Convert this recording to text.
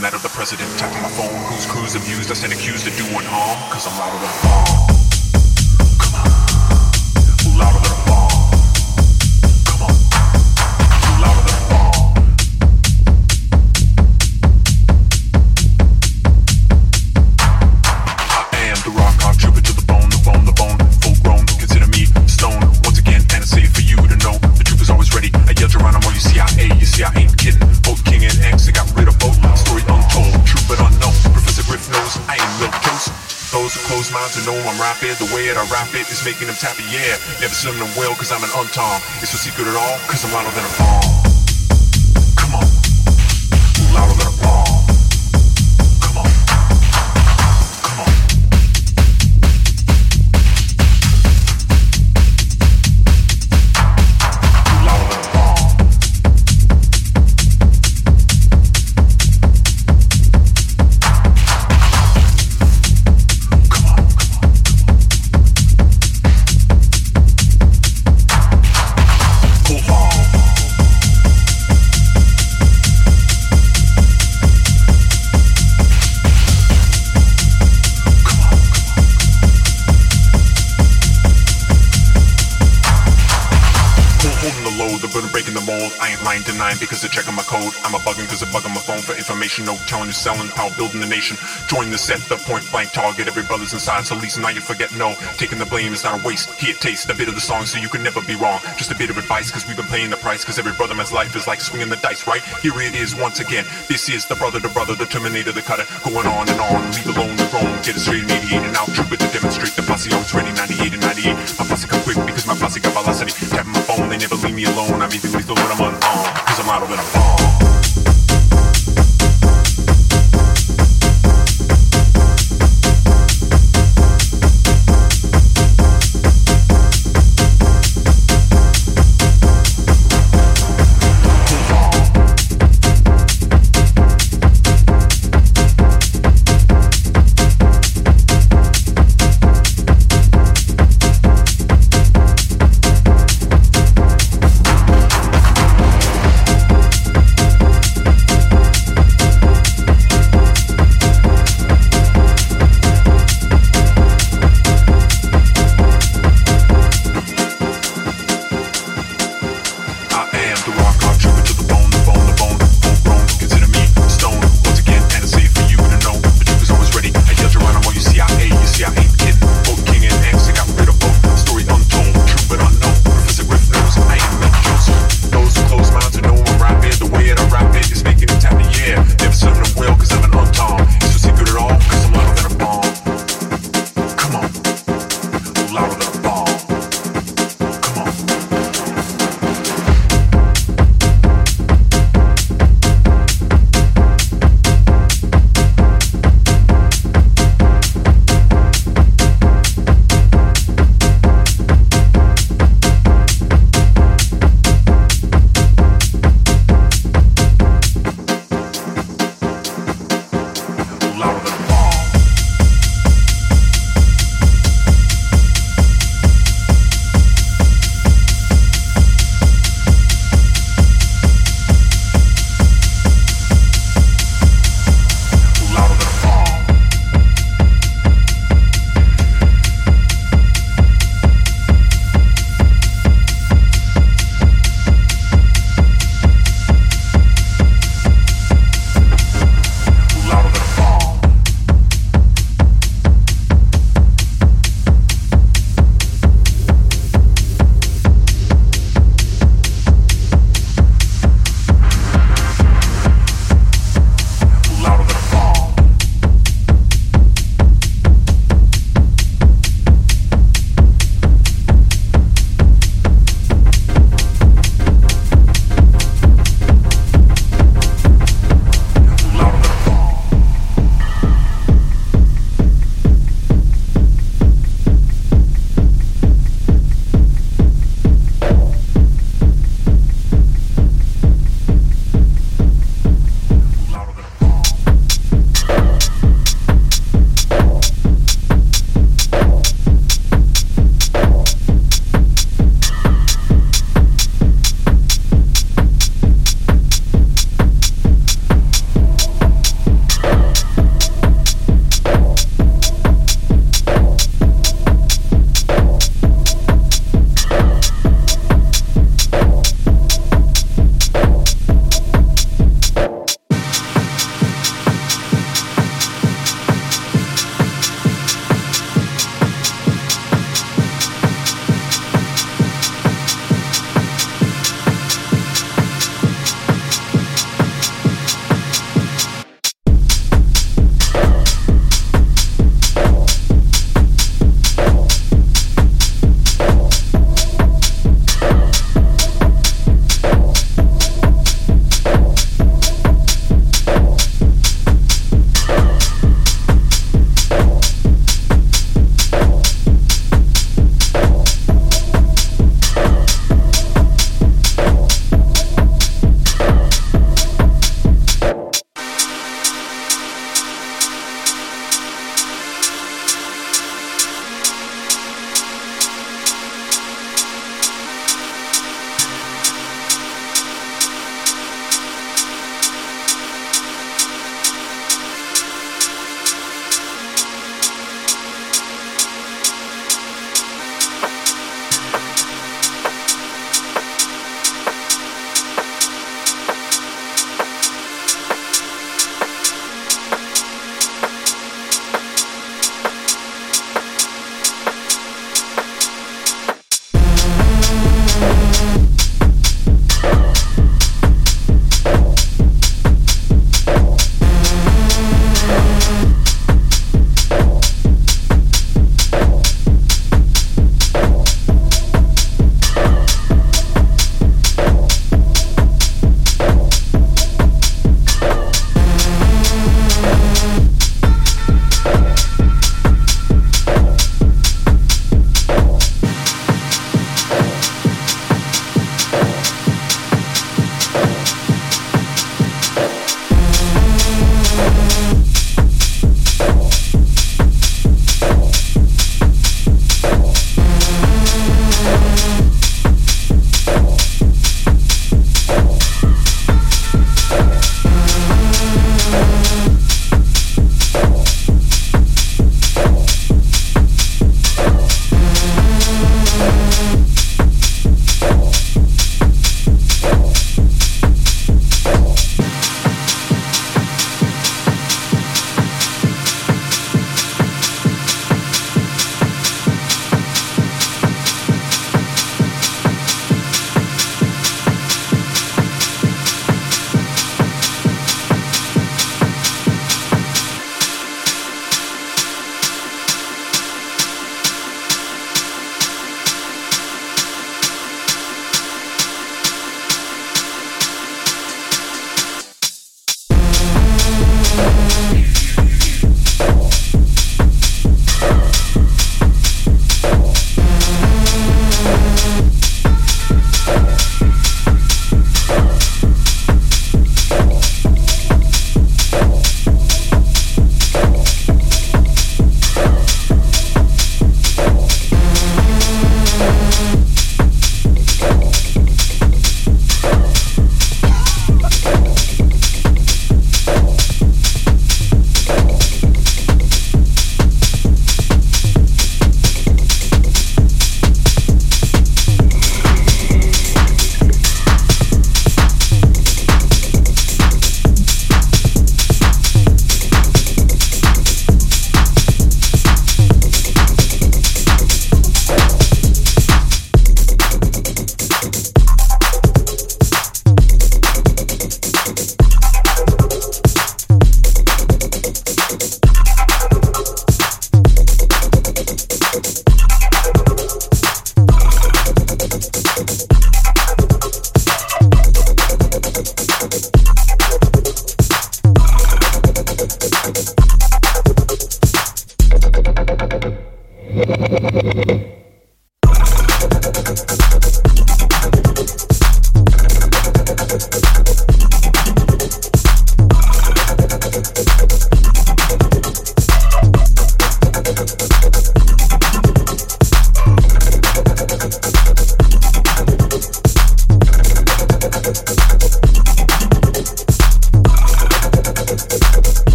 that of the president. Tapping my phone, whose crews abused. us and accused of doing harm. Cause I'm louder than a bomb. Know I'm. The way that I rap it is making them tappy, yeah. Never send them well, cause I'm an untom. It's no secret at all, cause I'm louder than a bomb. The mold. I ain't lying, denying because they're checking my code. I'm a bugging because they're bugging my phone for information. No telling you selling, power building the nation. Join the set, the point blank target. Every brother's inside, so at least now you forget no. Taking the blame is not a waste. Here, taste a bit of the song so you can never be wrong. Just a bit of advice because we've been paying the price. Because every brother man's life is like swinging the dice, right? Here it is once again. This is the brother to brother, the terminator, the cutter. Going on and on, leave alone the wrong. Get it straight and 88 and out. Trooper to demonstrate the posse always ready 98 and 98. My posse come quick because my posse got velocity. Tapping my phone, they never leave me alone. I'm even lethal when I'm unarmed. Cause I'm louder than a bomb. I